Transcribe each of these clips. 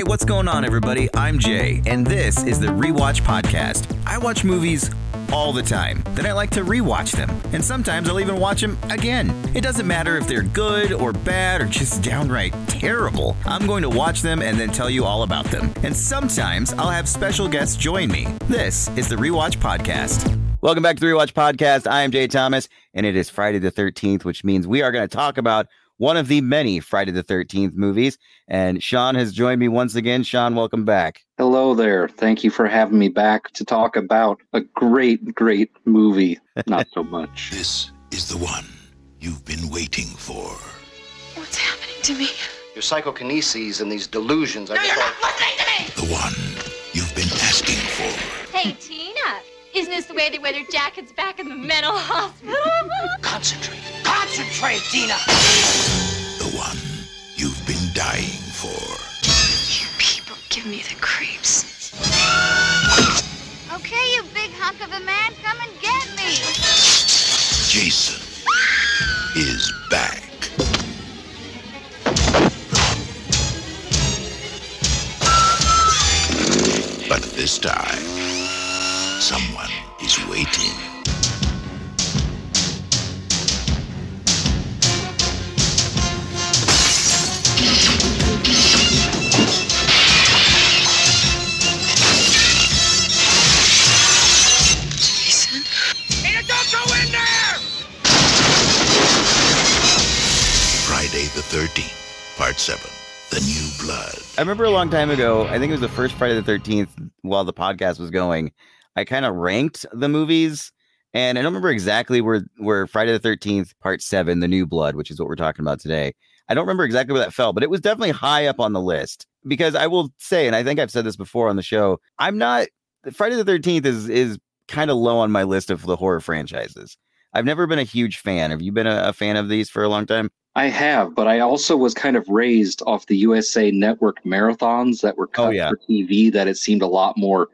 Hey, what's going on, everybody? I'm Jay, and this is the Rewatch Podcast. I watch movies all the time. Then I like to rewatch them, and sometimes I'll even watch them again. It doesn't matter if they're good or bad or just downright terrible. I'm going to watch them and then tell you all about them. And sometimes I'll have special guests join me. This is the Rewatch Podcast. Welcome back to the Rewatch Podcast. I am Jay Thomas, and it is Friday the 13th, which means we are going to talk about one of the many Friday the 13th movies. And Sean has joined me once again. Sean, welcome back. Hello there. Thank you for having me back to talk about a great, great movie. Not so much. This is the one you've been waiting for. What's happening to me? Your psychokinesis and these delusions. No, I just thought- listening to me! The one you've been asking for. Hey, Tina, isn't this the way they wear their jackets back in the mental hospital? Concentrate. Concentrate, Tina! The one you've been dying for. You people give me the creeps. okay, you big hunk of a man, come and get me. Jason is back. But this time, someone I remember a long time ago, I think it was the first Friday the 13th while the podcast was going, I kind of ranked the movies. And I don't remember exactly where, where Friday the 13th, part seven, The New Blood, which is what we're talking about today. I don't remember exactly where that fell, but it was definitely high up on the list because I will say, and I think I've said this before on the show, I'm not Friday the 13th is is kind of low on my list of the horror franchises. I've never been a huge fan. Have you been a, a fan of these for a long time? I have, but I also was kind of raised off the USA Network marathons that were cut Oh, yeah. for TV that it seemed a lot more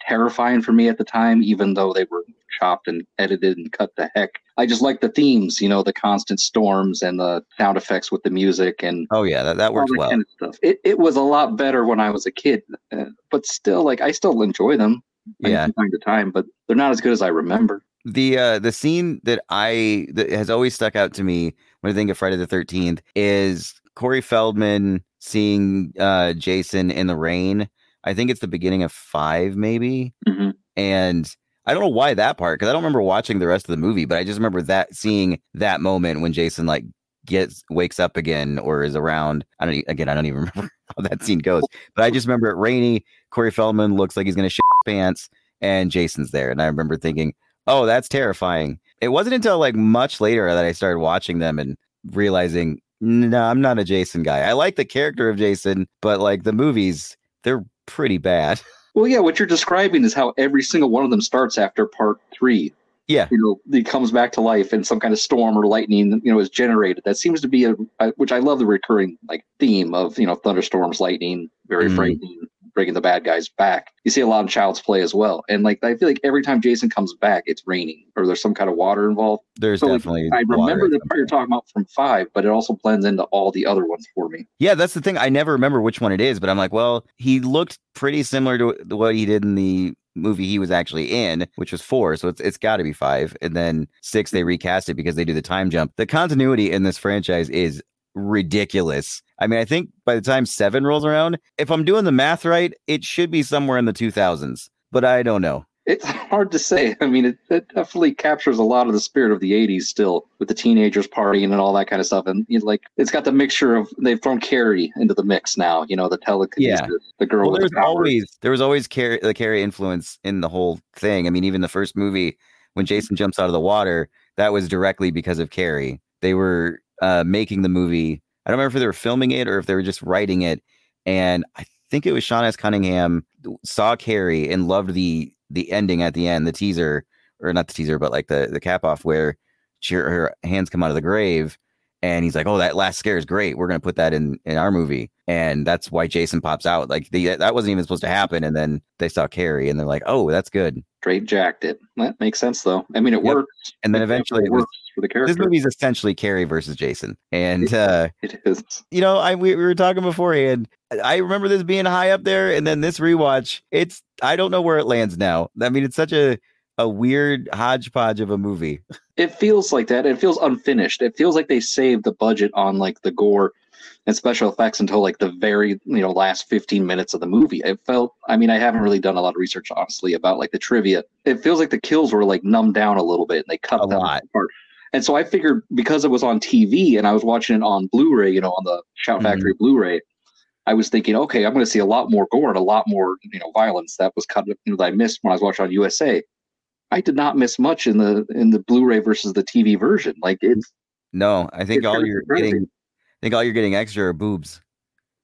terrifying for me at the time, even though they were chopped and edited and cut the heck. I just like the themes, you know, the constant storms and the sound effects with the music and Oh yeah, that, that works that well. kind of stuff. It, it was a lot better when I was a kid, uh, but still, like, I still enjoy them Yeah. from time to time, but they're not as good as I remember. The uh the scene that I that has always stuck out to me when I think of Friday the Thirteenth is Corey Feldman seeing uh Jason in the rain. I think it's the beginning of five, maybe, Mhm. and I don't know why that part because I don't remember watching the rest of the movie, but I just remember that seeing that moment when Jason like gets wakes up again or is around. I don't again I don't even remember how that scene goes, but I just remember it rainy. Corey Feldman looks like he's gonna shit his pants, and Jason's there, and I remember thinking, oh, that's terrifying. It wasn't until like much later that I started watching them and realizing, no, I'm not a Jason guy. I like the character of Jason, but like the movies, they're pretty bad. Well, yeah, what you're describing is how every single one of them starts after part three. Yeah. You know, he comes back to life and some kind of storm or lightning, you know, is generated. That seems to be a, a which I love the recurring like theme of, you know, thunderstorms, lightning, very Mhm. frightening, bringing the bad guys back. You see a lot in Child's Play as well. And like, I feel like every time Jason comes back, it's raining or there's some kind of water involved. There's So, like, definitely. I remember the part you're talking about from five, but it also blends into all the other ones for me. Yeah, that's the thing. I never remember which one it is, but I'm like, well, he looked pretty similar to to what he did in the movie he was actually in, which was four. So it's it's got to be five. And then six, they recast it because they do the time jump. The continuity in this franchise is ridiculous. I mean, I think by the time seven rolls around, if I'm doing the math right, it should be somewhere in the 2000s, but I don't know. It's hard to say. I mean, it, it definitely captures a lot of the spirit of the '80s still, with the teenagers partying and all that kind of stuff. And you know, like, it's got the mixture of they've thrown Carrie into the mix now. You know, the telekinesis, the girl Well, with there's the always there was always Carrie, the Carrie influence in the whole thing. I mean, even the first movie when Jason jumps out of the water, that was directly because of Carrie. They were uh, making the movie. I don't remember if they were filming it or if they were just writing it. And I think it was Sean S. Cunningham saw Carrie and loved the the ending at the end, the teaser, or not the teaser, but like the the cap off where she, her hands come out of the grave. And he's like, "Oh, that last scare is great. We're gonna put that in in our movie." And that's why Jason pops out. Like the, that wasn't even supposed to happen. And then they saw Carrie, and they're like, "Oh, that's good." Straight jacked it. That makes sense, though. I mean, it Yep. works. And then eventually, it was for the this character. movie is essentially Carrie versus Jason, and uh, It is. you know, I we, we were talking beforehand. I remember this being high up there, and then this rewatch, it's I don't know where it lands now. I mean, it's such a a weird hodgepodge of a movie. It feels like that. It feels unfinished. It feels like they saved the budget on like the gore and special effects until like the very you know last 15 minutes of the movie. It felt. I mean, I haven't really done a lot of research honestly about like the trivia. It feels like the kills were like numbed down a little bit and they cut A them lot. apart. And so I figured because it was on TV and I was watching it on Blu-ray, you know, on the Shout mm-hmm. Factory Blu-ray, I was thinking, okay, I'm going to see a lot more gore and a lot more, you know, violence that was cut, you know, that I missed when I was watching on USA. I did not miss much in the in the Blu-ray versus the TV version. Like it's No, I think all you're surprising. getting, I think all you're getting extra are boobs.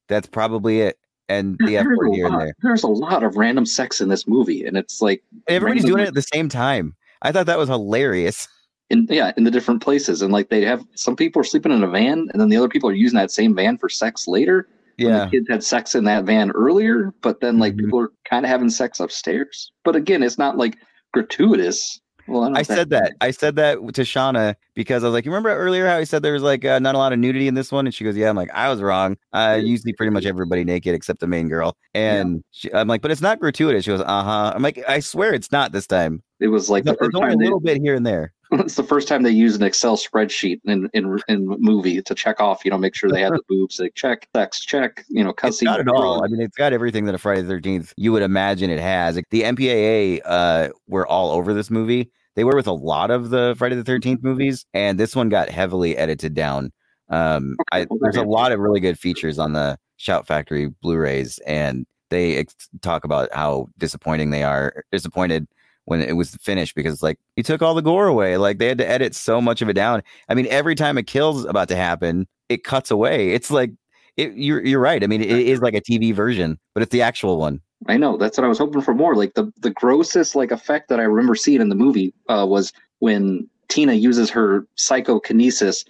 That's probably it, and the F there's, word a here and lot, there. there's a lot of random sex in this movie, and it's like Everybody's doing it at the same time. I thought that was hilarious. In yeah in the different places, and like they have some people are sleeping in a van, and then the other people are using that same van for sex later. Yeah, the kids had sex in that van earlier, but then like Mhm. people are kind of having sex upstairs. But again, it's not like gratuitous. Well, don't I if said that. I said that to Shauna because I was like, you remember earlier how he said there was like uh, not a lot of nudity in this one, and she goes, yeah. I'm like, I was wrong. Uh, see pretty much everybody naked except the main girl, and she, I'm like, but it's not gratuitous. She goes, uh huh. I'm like, I swear it's not this time. It was like the It's first only a little bit here and there. it's the first time they use an Excel spreadsheet in in in movie to check off, you know, make sure they had the boobs. They check, sex, check, you know, It's cussing. not at all. I mean, it's got everything that a Friday the Thirteenth you would imagine it has. Like, the MPAA uh, were all over this movie. They were with a lot of the Friday the Thirteenth movies, and this one got heavily edited down. Um, Okay, I, well, there's a lot of really good features on the Shout Factory Blu-rays, and they ex- talk about how disappointing they are, disappointed when it was finished because like you took all the gore away. Like they had to edit so much of it down. I mean, every time a kill's about to happen, it cuts away. It's like it, you're you're right. I mean, it is like a TV version, but it's the actual one. I know that's what I was hoping for more. Like the the grossest like effect that I remember seeing in the movie uh, was when Tina uses her psychokinesis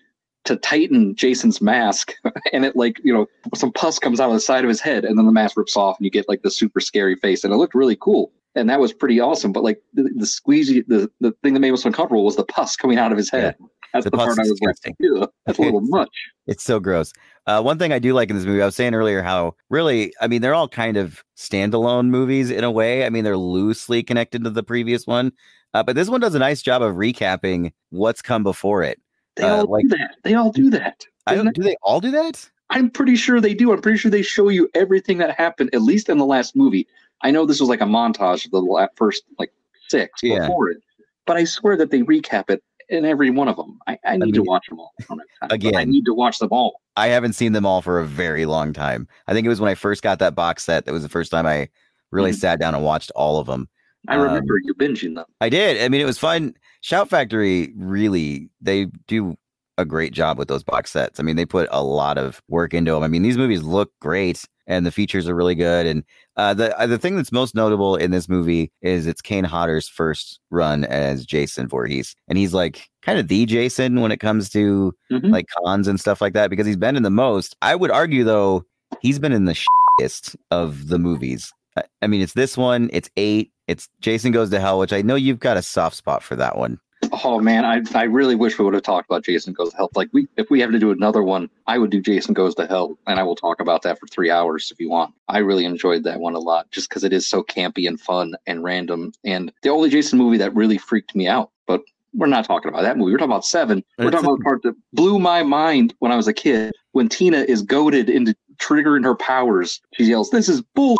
to tighten Jason's mask, and it like you know some pus comes out of the side of his head, and then the mask rips off, and you get like the super scary face, and it looked really cool, and that was pretty awesome. But like the, the squeezy, the the thing that made us uncomfortable was the pus coming out of his head. That's The the, part I was like, disgusting. Ew, that's a little much. It's so gross. Uh, one thing I do like in this movie, I was saying earlier how really, I mean, they're all kind of standalone movies in a way. I mean, they're loosely connected to the previous one, uh, but this one does a nice job of recapping what's come before it. They Uh, all like- do that. They all do that. I don't, do they all do that? I'm pretty sure they do. I'm pretty sure they show you everything that happened, at least in the last movie. I know this was like a montage of the first like six Yeah. before it, but I swear that they recap it in every one of them. I, I need to mean, watch them all. I time, but I again- need to watch them all. I haven't seen them all for a very long time. I think it was when I first got that box set that was the first time I really Mhm. sat down and watched all of them. I Um, remember you binging them. I did. I mean, it was fun. Shout Factory really they do a great job with those box sets. I mean, they put a lot of work into them. I mean, these movies look great and the features are really good. And uh, the uh, the thing that's most notable in this movie is it's Kane Hodder's first run as Jason Voorhees, and he's like kind of the Jason when it comes to Mhm. like cons and stuff like that because he's been in the most. I would argue though he's been in the shittest of the movies. I- I mean, it's this one, it's eight, it's Jason Goes to Hell, which I know you've got a soft spot for that one. Oh man, I I really wish we would have talked about Jason Goes to Hell. Like we, if we have to do another one, I would do Jason Goes to Hell, and I will talk about that for three hours if you want. I really enjoyed that one a lot, just because it is so campy and fun and random, and the only Jason movie that really freaked me out. But we're not talking about that movie. We're talking about Seven. We're talking about the part that blew my mind when I was a kid. When Tina is goaded into triggering her powers, she yells, "This is bull!"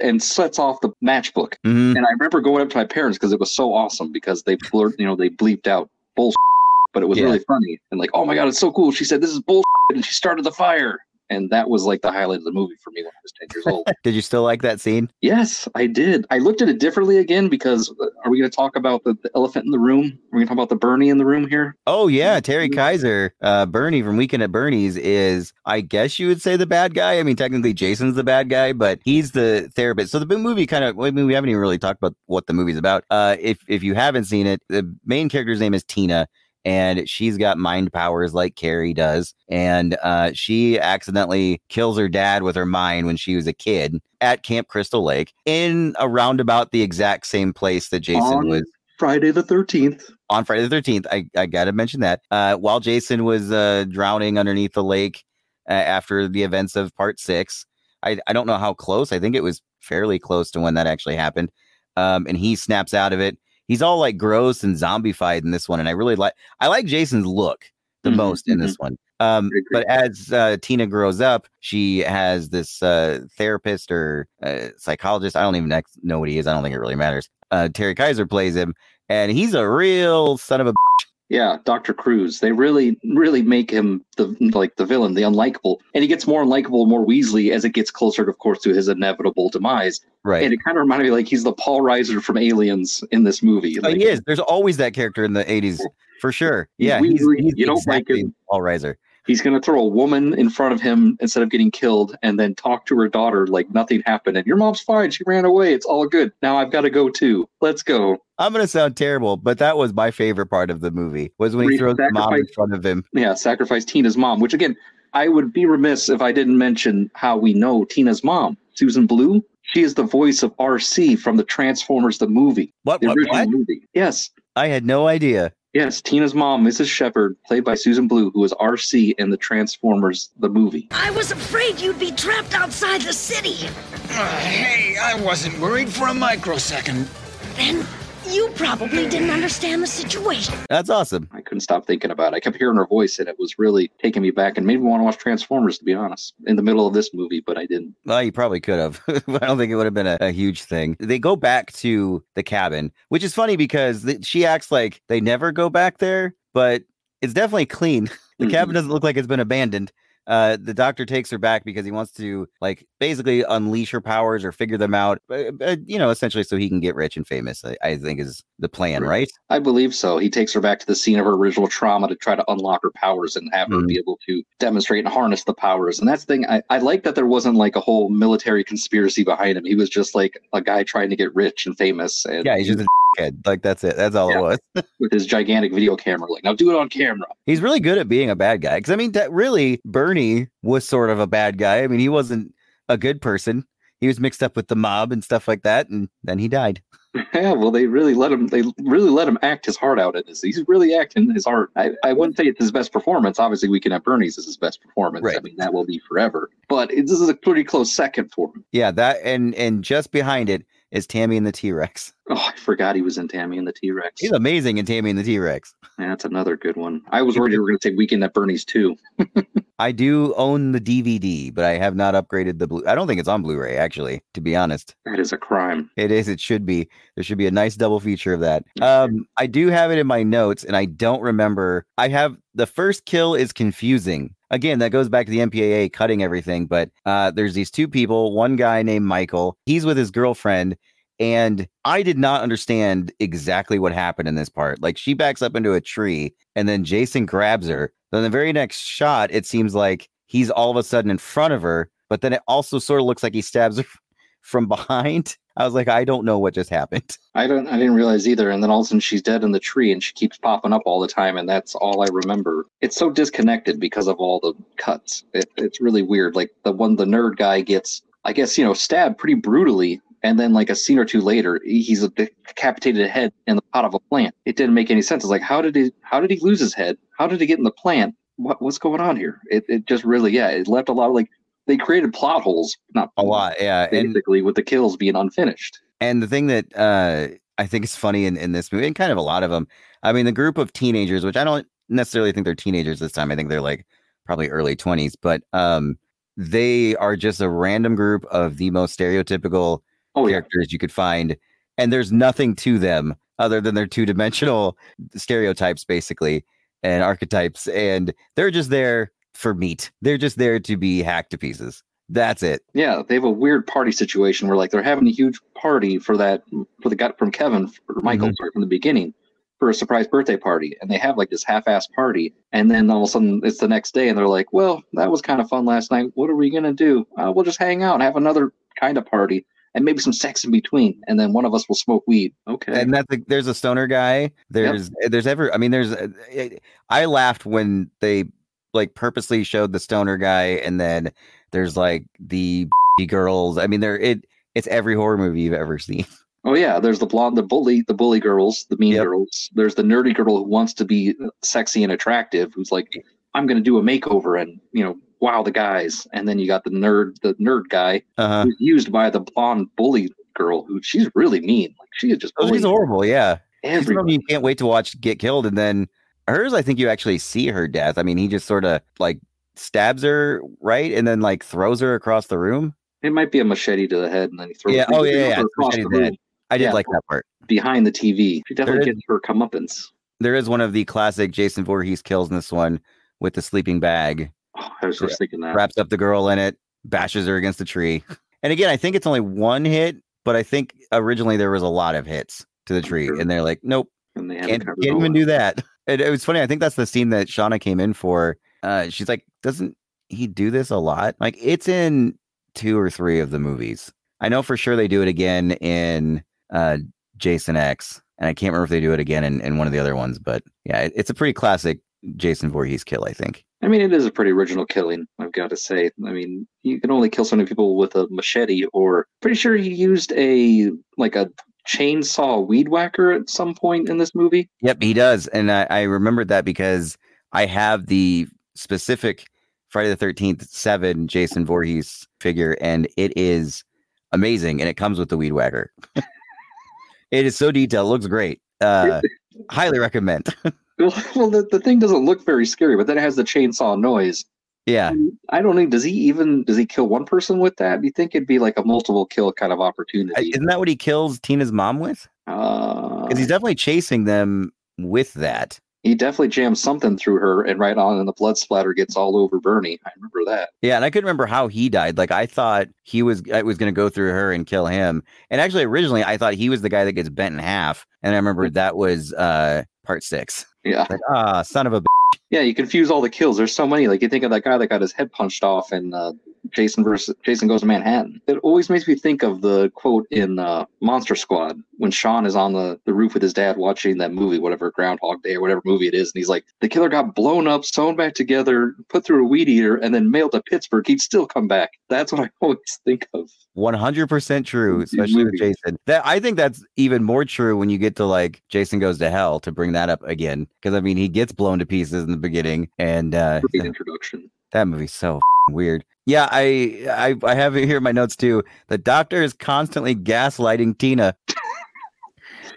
And sets off the matchbook. Mhm. And I remember going up to my parents because it was so awesome because they blurred, you know, they bleeped out bullshit, but it was Yeah. really funny and like, oh my god, it's so cool. She said this is bullshit, and she started the fire, and that was like the highlight of the movie for me when I was ten years old. Did you still like that scene? yes, I did. I looked at it differently again because uh, are we going to talk about the, the elephant in the room? We're we going to talk about the Bernie in the room here? Oh yeah, Terry Kiser, uh, Bernie from Weekend at Bernie's is, I guess you would say the bad guy. I mean, technically Jason's the bad guy, but he's the therapist. So the movie kind of, I mean, we haven't even really talked about what the movie's about. Uh, if if you haven't seen it, the main character's name is Tina, and she's got mind powers like Carrie does, and uh, she accidentally kills her dad with her mind when she was a kid at Camp Crystal Lake in around about the exact same place that Jason On- was Friday the thirteenth. on Friday the 13th, I, I got to mention that uh, while Jason was uh, drowning underneath the lake uh, after the events of part six, I, I don't know how close. I think it was fairly close to when that actually happened. Um, and he snaps out of it. He's all like gross and zombified in this one. And I really like, I like Jason's look the Mhm, most in this one. Um, but as uh, Tina grows up, she has this uh, therapist or uh, psychologist. I don't even know what he is. I don't think it really matters. Uh, Terry Kiser plays him, and he's a real son of a. Yeah, Dr. Crews. They really, really make him the like the villain, the unlikable, and he gets more unlikable, more Weasley as it gets closer, of course, to his inevitable demise. Right. And it kind of reminded me like he's the Paul Reiser from Aliens in this movie. Oh, Like, he is. There's always that character in the 80s for sure. Yeah, he's, Weasley. he's You don't like him. Paul Reiser. He's going to throw a woman in front of him instead of getting killed, and then talk to her daughter like nothing happened. And your mom's fine. She ran away. It's all good. Now I've got to go too. Let's go. I'm gonna sound terrible, but that was my favorite part of the movie was when he throws the mom in front of him. yeah, sacrifice Tina's mom, which again, I would be remiss if I didn't mention how we know Tina's mom, Susan Blu. She is the voice of Arcee from the Transformers the movie, What? the What? original what? movie. Yes, I had no idea. Yes, Tina's mom, Mrs. Shepard, played by Susan Blu, who was Arcee in the Transformers the movie. I was afraid you'd be trapped outside the city. Uh, hey, I wasn't worried for a microsecond. Then you probably didn't understand the situation. That's awesome. I couldn't stop thinking about it. I kept hearing her voice, and it was really taking me back and made me want to watch Transformers, to be honest, in the middle of this movie, but I didn't. Well, you probably could have. I don't think it would have been a, a huge thing. They go back to the cabin, which is funny because th- she acts like they never go back there, but it's definitely clean. The Mhm. cabin doesn't look like it's been abandoned. Uh, the doctor takes her back because he wants to, like, basically unleash her powers or figure them out. Uh, uh, you know, essentially, so he can get rich and famous. I, I think is the plan, right? I believe so. He takes her back to the scene of her original trauma to try to unlock her powers and have her Mhm. be able to demonstrate and harness the powers. And that's the thing. I, I like that there wasn't like a whole military conspiracy behind him. He was just like a guy trying to get rich and famous. And Yeah, he's just a Like that's it. That's all Yeah. it was. with his gigantic video camera. Like, now do it on camera. He's really good at being a bad guy. Because I mean, that really Bernie was sort of a bad guy. I mean, he wasn't a good person. He was mixed up with the mob and stuff like that, and then he died. Yeah, well, they really let him. They really let him act his heart out in this. He's really acting his heart. I, I wouldn't say it's his best performance. Obviously, Weekend at Bernie's is his best performance. I mean, that will be forever. But it, this is a pretty close second for him. Yeah, that and and just behind it is Tammy and the T Rex. Oh, I forgot he was in Tammy and the T Rex. He's amazing in Tammy and the T Rex. That's another good one. I was worried you were going to say Weekend at Bernie's too. I do own the DVD, but I have not upgraded the blue. I don't think it's on Blu-ray, actually. To be honest, That is a crime. it is. It should be. There should be a nice double feature of that. Um, I do have it in my notes, and I don't remember. I have the first kill is confusing. Again, that goes back to the MPAA cutting everything. But uh, there's these two people. One guy named Michael. He's with his girlfriend, and I did not understand exactly what happened in this part. Like she backs up into a tree, and then Jason grabs her. Then the very next shot, it seems like he's all of a sudden in front of her, but then it also sort of looks like he stabs her from behind. I was like, I don't know what just happened. I don't. I didn't realize either. And then all of a sudden she's dead in the tree, and she keeps popping up all the time, and that's all I remember. It's so disconnected because of all the cuts. It, it's really weird. Like the one the nerd guy gets, I guess you know, stabbed pretty brutally, and then like a scene or two later, he's a decapitated head in the pot of a plant. It didn't make any sense. It's like how did he? How did he lose his head? How did he get in the plant? What what's going on here? It it just really yeah. It left a lot of like they created plot holes. Not A lot, yeah. And basically with the kills being unfinished. and the thing that uh, I think is funny in, in this movie, and kind of a lot of them, I mean, the group of teenagers, which I don't necessarily think they're teenagers this time. I think they're like probably early twenties, but um, they are just a random group of the most stereotypical Oh yeah. characters you could find, and there's nothing to them other than their two dimensional stereotypes, basically, and archetypes, and they're just there for meat. They're just there to be hacked to pieces. That's it. Yeah, they have a weird party situation where like they're having a huge party for that for the guy from Kevin or Michael Mhm. sorry from the beginning for a surprise birthday party, and they have like this half-ass party, and then all of a sudden it's the next day, and they're like, "Well, that was kind of fun last night. What are we gonna do? Uh, we'll just hang out and have another kind of party, and maybe some sex in between, and then one of us will smoke weed." Okay. and that's there's a stoner guy there's there's ever i mean there's uh, i laughed when they like purposely showed the stoner guy and then there's like the girls i mean there it it's every horror movie you've ever seen Oh yeah, there's the blonde, the bully, the bully girls, the mean Yep. girls. There's the nerdy girl who wants to be sexy and attractive, who's like, I'm gonna do a makeover and you know wow the guys. And then you got the nerd, the nerd guy Uh-huh. who's used by the blonde bully girl, who she's really mean. Like she is just Oh, she's horrible. Yeah. The you can't wait to watch get killed. And then hers, I think you actually see her death. I mean, he just sort of like stabs her, right? And then like throws her across the room. It might be a machete to the head, and then he throws Yeah, oh, yeah, her yeah, across the room I did Yeah. like that part. behind the TV. She definitely There gets her comeuppance. There is one of the classic Jason Voorhees kills in this one with the sleeping bag. Oh, I was just thinking that. wraps up the girl in it, bashes her against the tree. And again, I think it's only one hit, but I think originally there was a lot of hits to the tree, Sure. and they're like, nope, And they can't, can't even do that. And it was funny. I think that's the scene that Shauna came in for. Uh, she's like, doesn't he do this a lot? Like it's in two or three of the movies. I know for sure they do it again in uh, Jason X, and I can't remember if they do it again in, in one of the other ones. But yeah, it- it's a pretty classic Jason Voorhees kill, I think. I mean, it is a pretty original killing. I've got to say. I mean, you can only kill so many people with a machete, or pretty sure he used a like a chainsaw weed whacker at some point in this movie. Yep, he does, and I, I remembered that because I have the specific Friday the Thirteenth Seven Jason Voorhees figure, and it is amazing, and it comes with the weed whacker. it is so detailed, looks great. Uh, highly recommend. Well, the, the thing doesn't look very scary, but then it has the chainsaw noise. Yeah, I don't know. Does he even does he kill one person with that? Do you think it'd be like a multiple kill kind of opportunity? isn't that what he kills Tina's mom with? Uh, Because he's definitely chasing them with that. he definitely jams something through her, and right on, and the blood splatter gets all over Bernie. I remember that. Yeah, and I couldn't remember how he died. Like I thought he was I was going to go through her and kill him. And actually, originally I thought he was the guy that gets bent in half. And I remember that was uh part six. Yeah. Like ah, son of a. b- Yeah, you confuse all the kills. There's so many. Like you think of that guy that got his head punched off in uh, Jason versus Jason Goes to Manhattan. It always makes me think of the quote in uh, Monster Squad when Sean is on the, the roof with his dad watching that movie, whatever Groundhog Day or whatever movie it is, and he's like, the killer got blown up, sewn back together, put through a weed eater, and then mailed to Pittsburgh. He'd still come back. That's what I always think of. 100% true, especially with. Jason. That I think that's even more true when you get to like Jason Goes to Hell to bring that up again. Because I mean, he gets blown to pieces in the beginning, and uh, Great introduction. that movie's so weird. Yeah, I, I I have it here in my notes too. The doctor is constantly gaslighting Tina.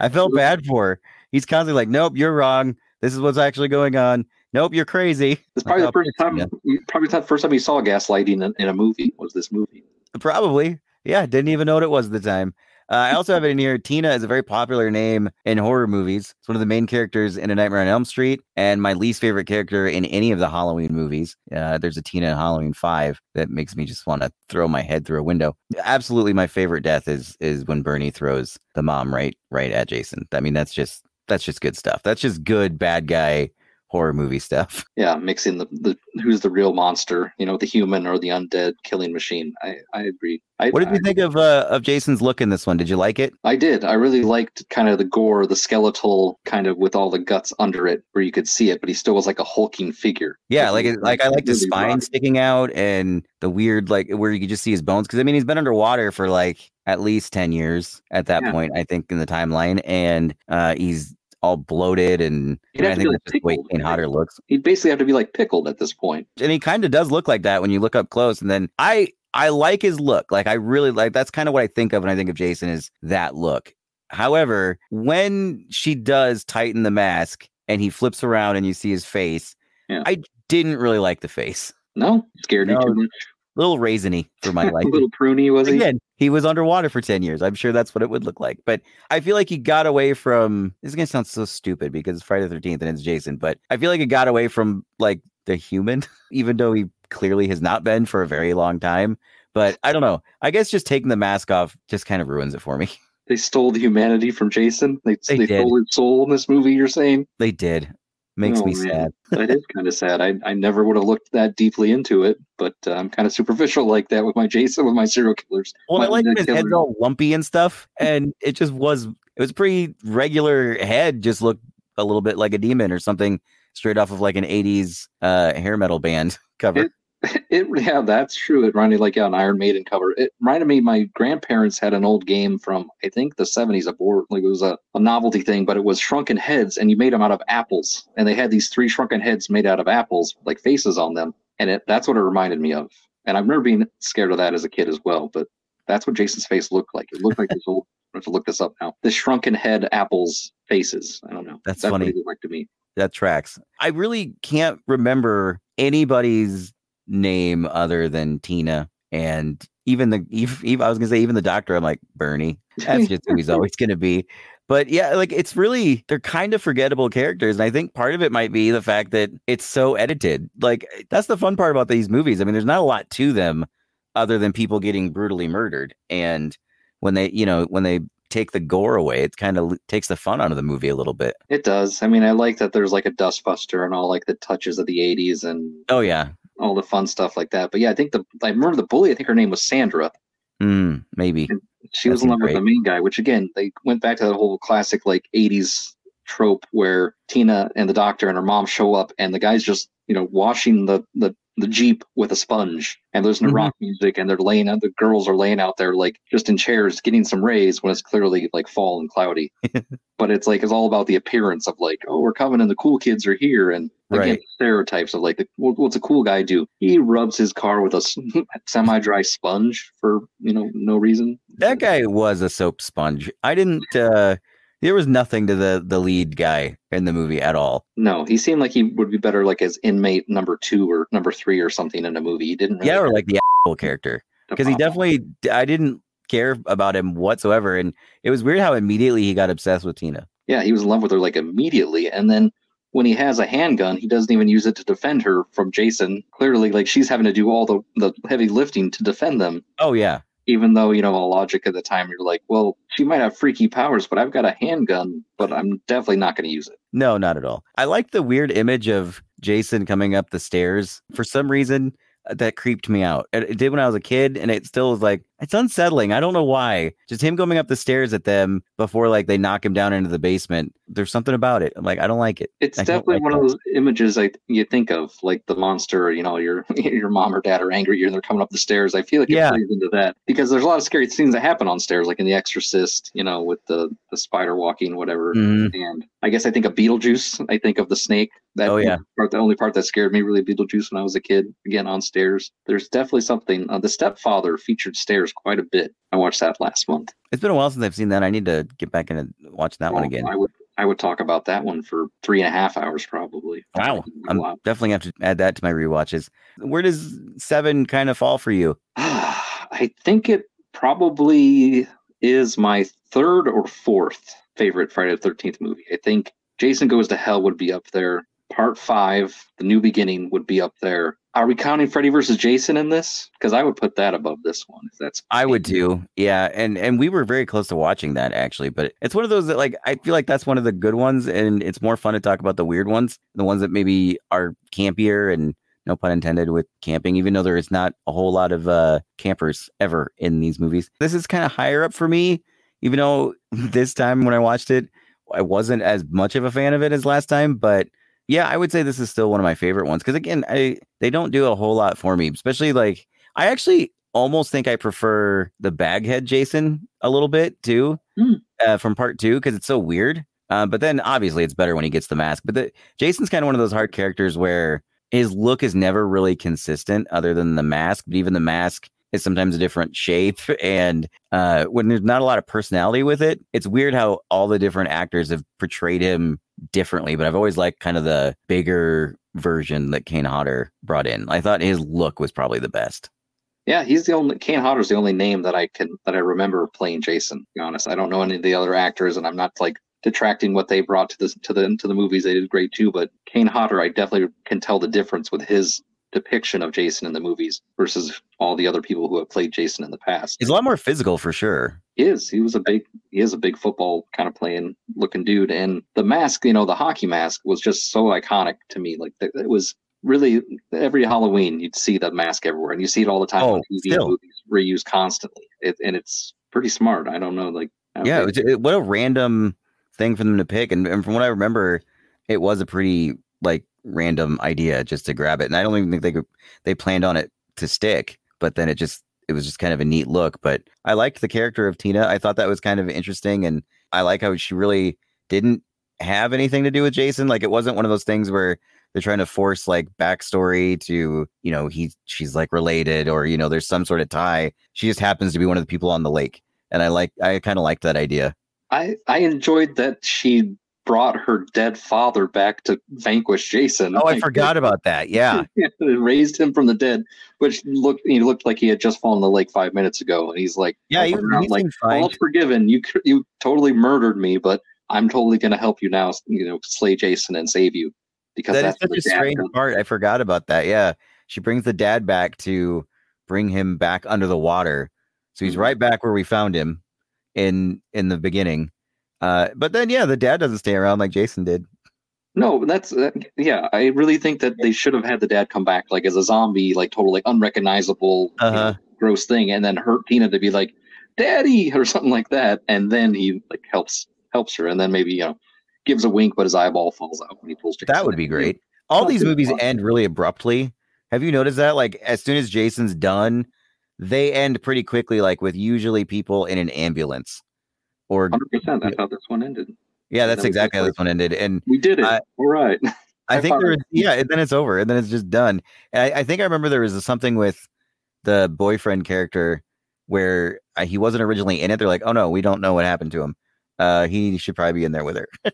I felt bad for her. He's constantly like, "Nope, you're wrong. This is what's actually going on. Nope, you're crazy." It's probably Like, the first time. Tina. Probably the first time you saw gaslighting in, in a movie was this movie. Probably. Yeah, didn't even know what it was at the time. Uh, I also have it in here. Tina is a very popular name in horror movies. It's one of the main characters in A Nightmare on Elm Street, and my least favorite character in any of the Halloween movies. Uh, there's a Tina in Halloween Five that makes me just want to throw my head through a window. Absolutely, my favorite death is is when Bernie throws the mom right right at Jason. I mean, that's just that's just good stuff. That's just good bad guy horror movie stuff. yeah mixing the, the who's the real monster you know the human or the undead killing machine i i agree i What did you I, think of uh, of Jason's look in this one? Did you like it? I did i really liked kind of the gore the skeletal kind of with all the guts under it where you could see it but he still was like a hulking figure Yeah, like it, like I like the really spine rotten. sticking out and the weird like where you could just see his bones because I mean he's been underwater for like at least ten years at that Yeah. point I think in the timeline and uh he's all bloated and He'd have I think be, that's just the way Kane? Hodder looks he'd basically have to be like pickled at this point and he kind of does look like that when you look up close and then I I like his look like I really like that's kind of what I think of when I think of Jason is that look. However, when she does tighten the mask and he flips around and you see his face, Yeah. I didn't really like the face. no scared No, too much little raisiny for my a life. little pruny was he Again, he was underwater for 10 years. I'm sure that's what it would look like. But I feel like he got away from this is gonna sound so stupid because it's Friday the 13th and it's Jason, but I feel like he got away from like the human, even though he clearly has not been for a very long time. But I don't know. I guess just taking the mask off just kind of ruins it for me. they stole the humanity from jason they, They they, stole his soul in this movie you're saying They did. Makes Oh, me man. sad. that is kind of sad. I, I never would have looked that deeply into it, but uh, I'm kind of superficial like that with my Jason, with my serial killers. Well, I like when undead his head's all lumpy and stuff, and it just was. It was pretty regular head. Just looked a little bit like a demon or something straight off of like an '80s uh, hair metal band cover. It- It yeah, that's true. It reminded me like yeah, an Iron Maiden cover. It reminded me my grandparents had an old game from I think the seventies, a board like it was a, a novelty thing, but it was shrunken heads, and you made them out of apples, and they had these three shrunken heads made out of apples, like faces on them, and it that's what it reminded me of. And I remember being scared of that as a kid as well. But that's what Jason's face looked like. It looked like this old. I have to look this up now. The shrunken head apples faces. I don't know. That's what funny. it looked like to me. That tracks. I really can't remember anybody's name other than Tina and even the even, I was gonna say even the doctor. I'm like Bernie. That's just who he's always gonna be. But yeah, like it's really they're kind of forgettable characters, and I think part of it might be the fact that it's so edited. Like that's the fun part about these movies. I mean, there's not a lot to them other than people getting brutally murdered, and when they you know when they take the gore away, it kind of takes the fun out of the movie a little bit. It does. I mean, I like that there's like a dustbuster and all like the touches of the '80s and Oh yeah, all the fun stuff like that. But yeah, I think the I remember the bully. I think her name was Sandra. mm, maybe. She was in love seems with the main guy, which again they went back to that whole classic like '80s trope where Tina and the doctor and her mom show up, and the guy's just you know washing the the the jeep with a sponge, and there's no Mhm. rock music, and they're laying out. The girls are laying out there like just in chairs, getting some rays when it's clearly like fall and cloudy. but it's like it's all about the appearance of like, oh, we're coming, and the cool kids are here, and again, Right. stereotypes of like, the, what's a cool guy do? He rubs his car with a semi-dry sponge for you know no reason. That guy was a soap sponge. I didn't. uh There was nothing to the the lead guy in the movie at all. No, he seemed like he would be better like as inmate number two or number three or something in a movie. He didn't. Really Yeah, or like the asshole character because he definitely. I didn't care about him whatsoever, and it was weird how immediately he got obsessed with Tina. Yeah, he was in love with her like immediately, and then when he has a handgun, he doesn't even use it to defend her from Jason. Clearly, like she's having to do all the the heavy lifting to defend them. Oh yeah, Even though you know, the logic at the time, you're like, well, she might have freaky powers, but I've got a handgun, but I'm definitely not going to use it. no, not at all. I like the weird image of Jason coming up the stairs for some reason. uh, That creeped me out. It, it did when I was a kid, and it still is like it's unsettling. I don't know why. Just him going up the stairs at them before like they knock him down into the basement. There's something about it. I'm like, I don't like it. It's I definitely like one of those images I you think of, like the monster. You know, your your mom or dad are angry, and they're coming up the stairs. I feel like it Yeah. plays into that because there's a lot of scary scenes that happen on stairs, like in The Exorcist. You know, with the the spider walking, whatever. Mhm. And I guess I think of Beetlejuice. I think of the snake. That Oh, yeah. part, the only part that scared me really Beetlejuice when I was a kid. Again, on stairs. There's definitely something. Uh, the Stepfather featured stairs quite a bit. I watched that last month. It's been a while since I've seen that. I need to get back into watching that one again. I would I would talk about that one for three and a half hours probably. Wow. I'm definitely have to add that to my rewatches. Where does seven kind of fall for you? I think it probably is my third or fourth favorite Friday the Thirteenth movie. I think Jason Goes to Hell would be up there. Part five, The New Beginning, would be up there. Are we counting Freddy versus Jason in this? Because I would put that above this one. If that's I would do, Yeah, and and we were very close to watching that actually, but it's one of those that like I feel like that's one of the good ones, and it's more fun to talk about the weird ones, the ones that maybe are campier and no pun intended with camping, even though there is not a whole lot of uh campers ever in these movies. This is kind of higher up for me, even though this time when I watched it, I wasn't as much of a fan of it as last time, but yeah, I would say this is still one of my favorite ones because again, I they don't do a whole lot for me, especially like I actually almost think I prefer the baghead Jason a little bit too Hmm. uh, from part two because it's so weird. Uh, but then obviously it's better when he gets the mask. But the, Jason's kind of one of those hard characters where his look is never really consistent other than the mask. But even the mask is sometimes a different shape. And uh, when there's not a lot of personality with it, it's weird how all the different actors have portrayed him differently. But I've always liked kind of the bigger version that Kane Hodder brought in. I thought his look was probably the best. Yeah, he's the only Kane Hodder's the only name that I can that I remember playing Jason. To be honest, I don't know any of the other actors, and I'm not like detracting what they brought to this to the to the movies. They did great too, but Kane Hodder, I definitely can tell the difference with his depiction of Jason in the movies versus all the other people who have played Jason in the past. He's a lot more physical for sure. He is he was a big he is a big football kind of playing looking dude, and the mask, you know, the hockey mask was just so iconic to me. Like it was really every Halloween you'd see the mask everywhere, and you see it all the time Oh, on TV still. movies, reused constantly. It, and it's pretty smart. I don't know, like Yeah, it, what a random thing for them to pick. And, and from what I remember, it was a pretty like random idea just to grab it. And I don't even think they could, they planned on it to stick, but then it just it was just kind of a neat look. But I liked the character of Tina. I thought that was kind of interesting, and I like how she really didn't have anything to do with Jason. Like it wasn't one of those things where they're trying to force like backstory to you know he she's like related or you know there's some sort of tie. She just happens to be one of the people on the lake, and I like I kind of liked that idea. I I enjoyed that she brought her dead father back to vanquish Jason. Oh, I forgot about that. Yeah. raised him from the dead, which looked he looked like he had just fallen in the lake five minutes ago, and he's like, Yeah, he- helping her out, he like all forgiven. You you totally murdered me, but I'm totally gonna help you now. You know, slay Jason and save you because That is that's such a strange does. part. I forgot about that. Yeah. She brings the dad back to bring him back under the water. So he's Mhm. right back where we found him in in the beginning. Uh, but then yeah, the dad doesn't stay around like Jason did. No, that's uh, yeah. I really think that they should have had the dad come back like as a zombie, like totally unrecognizable, you know, Uh-huh. gross thing, and then hurt Tina to be like, "Daddy" or something like that, and then he like helps helps her, and then maybe you know gives a wink, but his eyeball falls out when he pulls. Jason That would be great. All these movies fun. end really abruptly. Have you noticed that? Like as soon as Jason's done, they end pretty quickly, like with usually people in an ambulance. Or Hundred percent. That's how this one ended. yeah, that's that exactly how this one ended. And We did it. I- All right. I think there was, yeah, and then it's over, and then it's just done. I, I think I remember there was something with the boyfriend character where uh, he wasn't originally in it. They're like, oh no, we don't know what happened to him. Uh, he should probably be in there with her.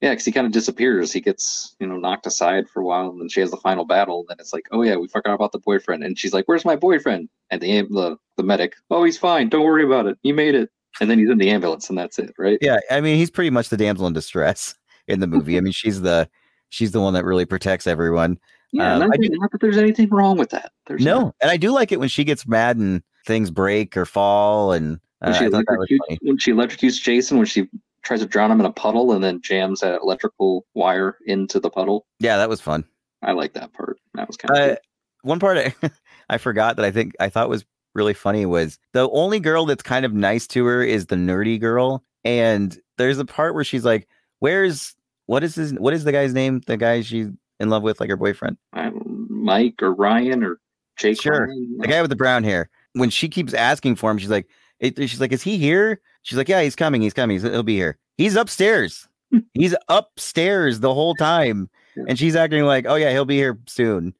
Yeah, because he kind of disappears. He gets, you know, knocked aside for a while, and then she has the final battle. And then it's like, oh yeah, we forgot about the boyfriend, and she's like, "Where's my boyfriend?" And the the the medic, "Oh, he's fine. Don't worry about it. You made it." And then he's in the ambulance, and that's it, right? yeah, I mean, he's pretty much the damsel in distress in the movie. I mean, she's the she's the one that really protects everyone. Yeah, Um, not, I do- not that there's anything wrong with that. There's no, not. and I do like it when she gets mad and things break or fall, and uh, When she, I thought that was electrocutes, when she electrocutes Jason, when she tries to drown him in a puddle, and then jams that electrical wire into the puddle. Yeah, that was fun. I like that part. That was kind of Uh, one part I, I forgot that I think I thought was really funny was the only girl that's kind of nice to her is the nerdy girl, and there's a part where she's like, "Where's what is his what is the guy's name? The guy she's in love with, like her boyfriend, uh, Mike or Ryan or Jake. Sure. Ryan. the uh guy with the brown hair." When she keeps asking for him, she's like, it, "She's like, is he here?" She's like, "Yeah, he's coming. He's coming. He'll be here. He's upstairs. he's upstairs the whole time." Yeah. And she's acting like, "Oh yeah, he'll be here soon.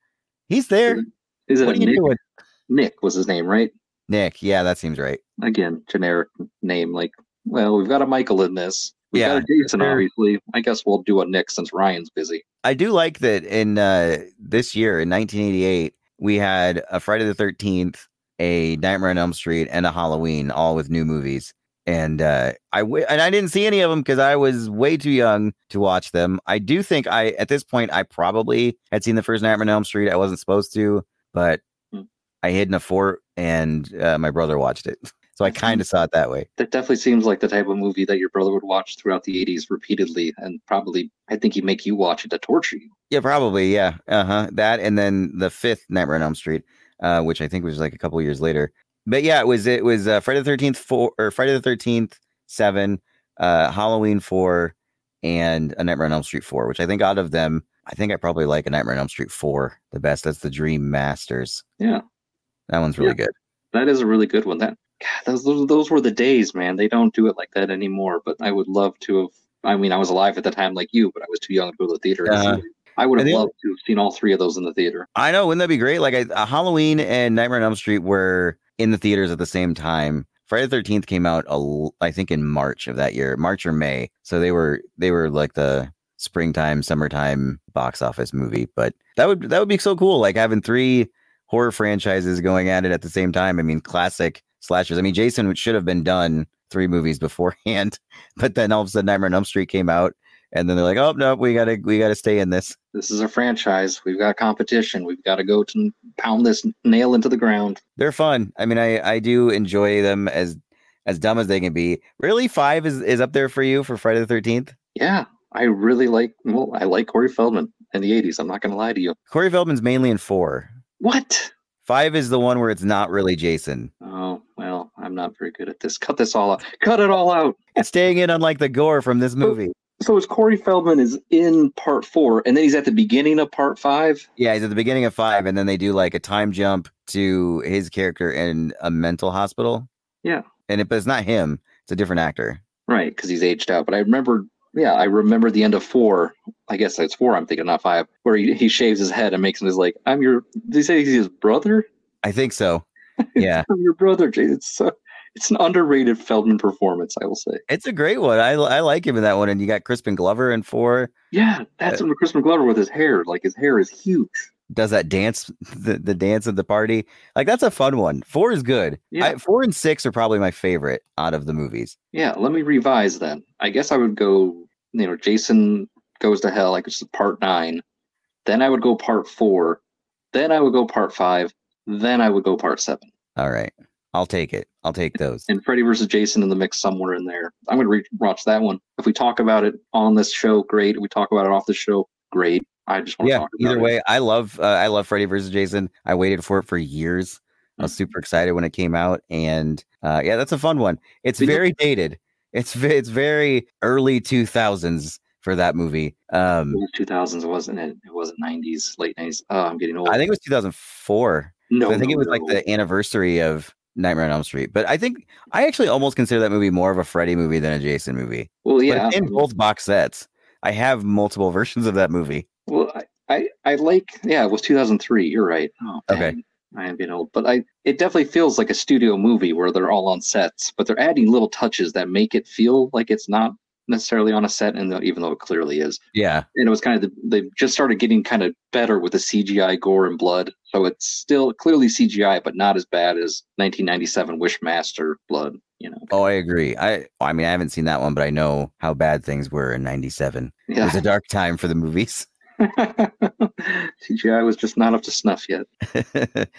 He's there. Is it What a are you Nick? doing, Nick was his name, right? Nick?" Yeah, that seems right. Again, generic name. Like, well, we've got a Michael in this. We've Yeah, got a Jason, obviously. I guess we'll do a Nick since Ryan's busy. I do like that in uh, this year in 1988 we had a Friday the 13th, a Nightmare on Elm Street, and a Halloween, all with new movies. And uh, I w- and I didn't see any of them because I was way too young to watch them. I do think I at this point I probably had seen the first Nightmare on Elm Street. I wasn't supposed to, but. I hid in a fort and uh, my brother watched it, so I kind of saw it that way. That definitely seems like the type of movie that your brother would watch throughout the 80s repeatedly. And probably, I think he'd make you watch it to torture you. Yeah, probably. Yeah. Uh huh. That and then the fifth Nightmare on Elm Street, uh, which I think was like a couple years later. But yeah, it was it was uh, Friday the Thirteenth four or Friday the Thirteenth seven, uh, Halloween four, and a Nightmare on Elm Street four. Which I think out of them, I think I probably like a Nightmare on Elm Street four the best. That's the Dream Masters. Yeah. That one's really Yeah. good. That is a really good one. That God, those, those were the days, man. They don't do it like that anymore. But I would love to have. I mean, I was alive at the time, like you, but I was too young to go to the theater. Uh-huh. I would have the- loved to have seen all three of those in the theater. I know, wouldn't that be great? Like I, uh, Halloween and Nightmare on Elm Street were in the theaters at the same time. Friday the Thirteenth came out, a I think, in March of that year, March or May. So they were they were like the springtime, summertime box office movie. But that would that would be so cool, like having three horror franchises going at it at the same time. I mean, classic slashers. I mean, Jason should have been done three movies beforehand, but then all of a sudden Nightmare on Elm Street came out, and then they're like, oh no, we gotta we gotta stay in this. This is a franchise. We've got competition. We've got to go to pound this nail into the ground. they're fun. I mean, I I do enjoy them as as dumb as they can be. Really, five is is up there for you for Friday the Thirteenth. Yeah, I really like. Well, I like Corey Feldman in the '80s. I'm not going to lie to you. Corey Feldman's mainly in four. What? Five is the one where it's not really Jason. Oh well, I'm not very good at this. Cut this all out. Cut it all out. It's staying in, unlike the gore from this movie. So is Corey Feldman is in part four, and then he's at the beginning of part five. Yeah, he's at the beginning of five, and then they do like a time jump to his character in a mental hospital. Yeah. And it, but it's not him; it's a different actor. Right, because he's aged out. But I remember, yeah, I remember the end of four. I guess it's four. I'm thinking, not five, where he, he shaves his head and makes him his like, "I'm your." Did he say he's his brother? I think so. Yeah, I'm your brother, Jay. It's so, it's an underrated Feldman performance, I will say. it's a great one. I I like him in that one, and you got Crispin Glover in four. Yeah, that's Uh, when Crispin Glover with his hair. Like his hair is huge. Does that dance, the, the dance at the party? Like that's a fun one. Four is good. Yeah. I, four and six are probably my favorite out of the movies. Yeah, let me revise then. I guess I would go, you know, Jason goes to hell, like it's part nine. Then I would go part four. Then I would go part five. Then I would go part seven. All right, I'll take it. I'll take those. And Freddy versus Jason in the mix somewhere in there. I'm going to re- watch that one. If we talk about it on this show, great. If we talk about it off the show, great. I just want to yeah either it. way i love uh, i love freddy versus jason i waited for it for years i was super excited when it came out and uh yeah that's a fun one it's Did you- very dated it's it's very early 2000s for that movie um It was 2000s, wasn't it? It wasn't 90s, late 90s. Oh, I'm getting old. i think it was 2004 no, i think no, it was like the anniversary of nightmare on elm street but i think i actually almost consider that movie more of a freddy movie than a jason movie Well, yeah. in both box sets i have multiple versions of that movie Well, I, I, I like, yeah, it was 2003. You're right. Oh, Okay. I am getting old, but I, it definitely feels like a studio movie where they're all on sets, but they're adding little touches that make it feel like it's not necessarily on a set, and though, even though it clearly is. yeah And it was kind of the, they've just started getting kind of better with the CGI gore and blood, so it's still clearly CGI, but not as bad as 1997 Wishmaster blood. You know. Oh, I agree. I I mean, I haven't seen that one, but I know how bad things were in '97. Yeah. It was a dark time for the movies. CGI was just not up to snuff yet.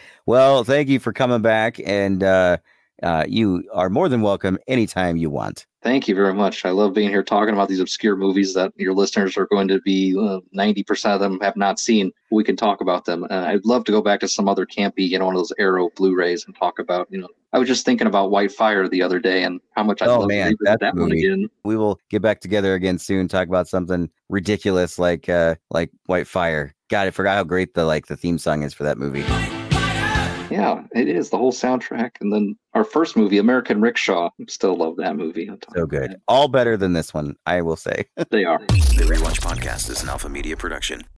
well, thank you for coming back, and uh, uh, you are more than welcome anytime you want. Thank you very much. I love being here talking about these obscure movies that your listeners are going to be uh, ninety percent of them have not seen. We can talk about them. Uh, I'd love to go back to some other campy, you know, one of those Arrow Blu-rays and talk about, you know, I was just thinking about White Fire the other day and how much I Oh, love man, that that one movie. again. We will get back together again soon. Talk about something ridiculous like uh, like White Fire. God, I forgot how great the like the theme song is for that movie. Yeah, it is the whole soundtrack. And then our first movie, American Rickshaw, still love that movie. So good. All better than this one, I will say. They are. The Rewatch Podcast is an Alpha Media production.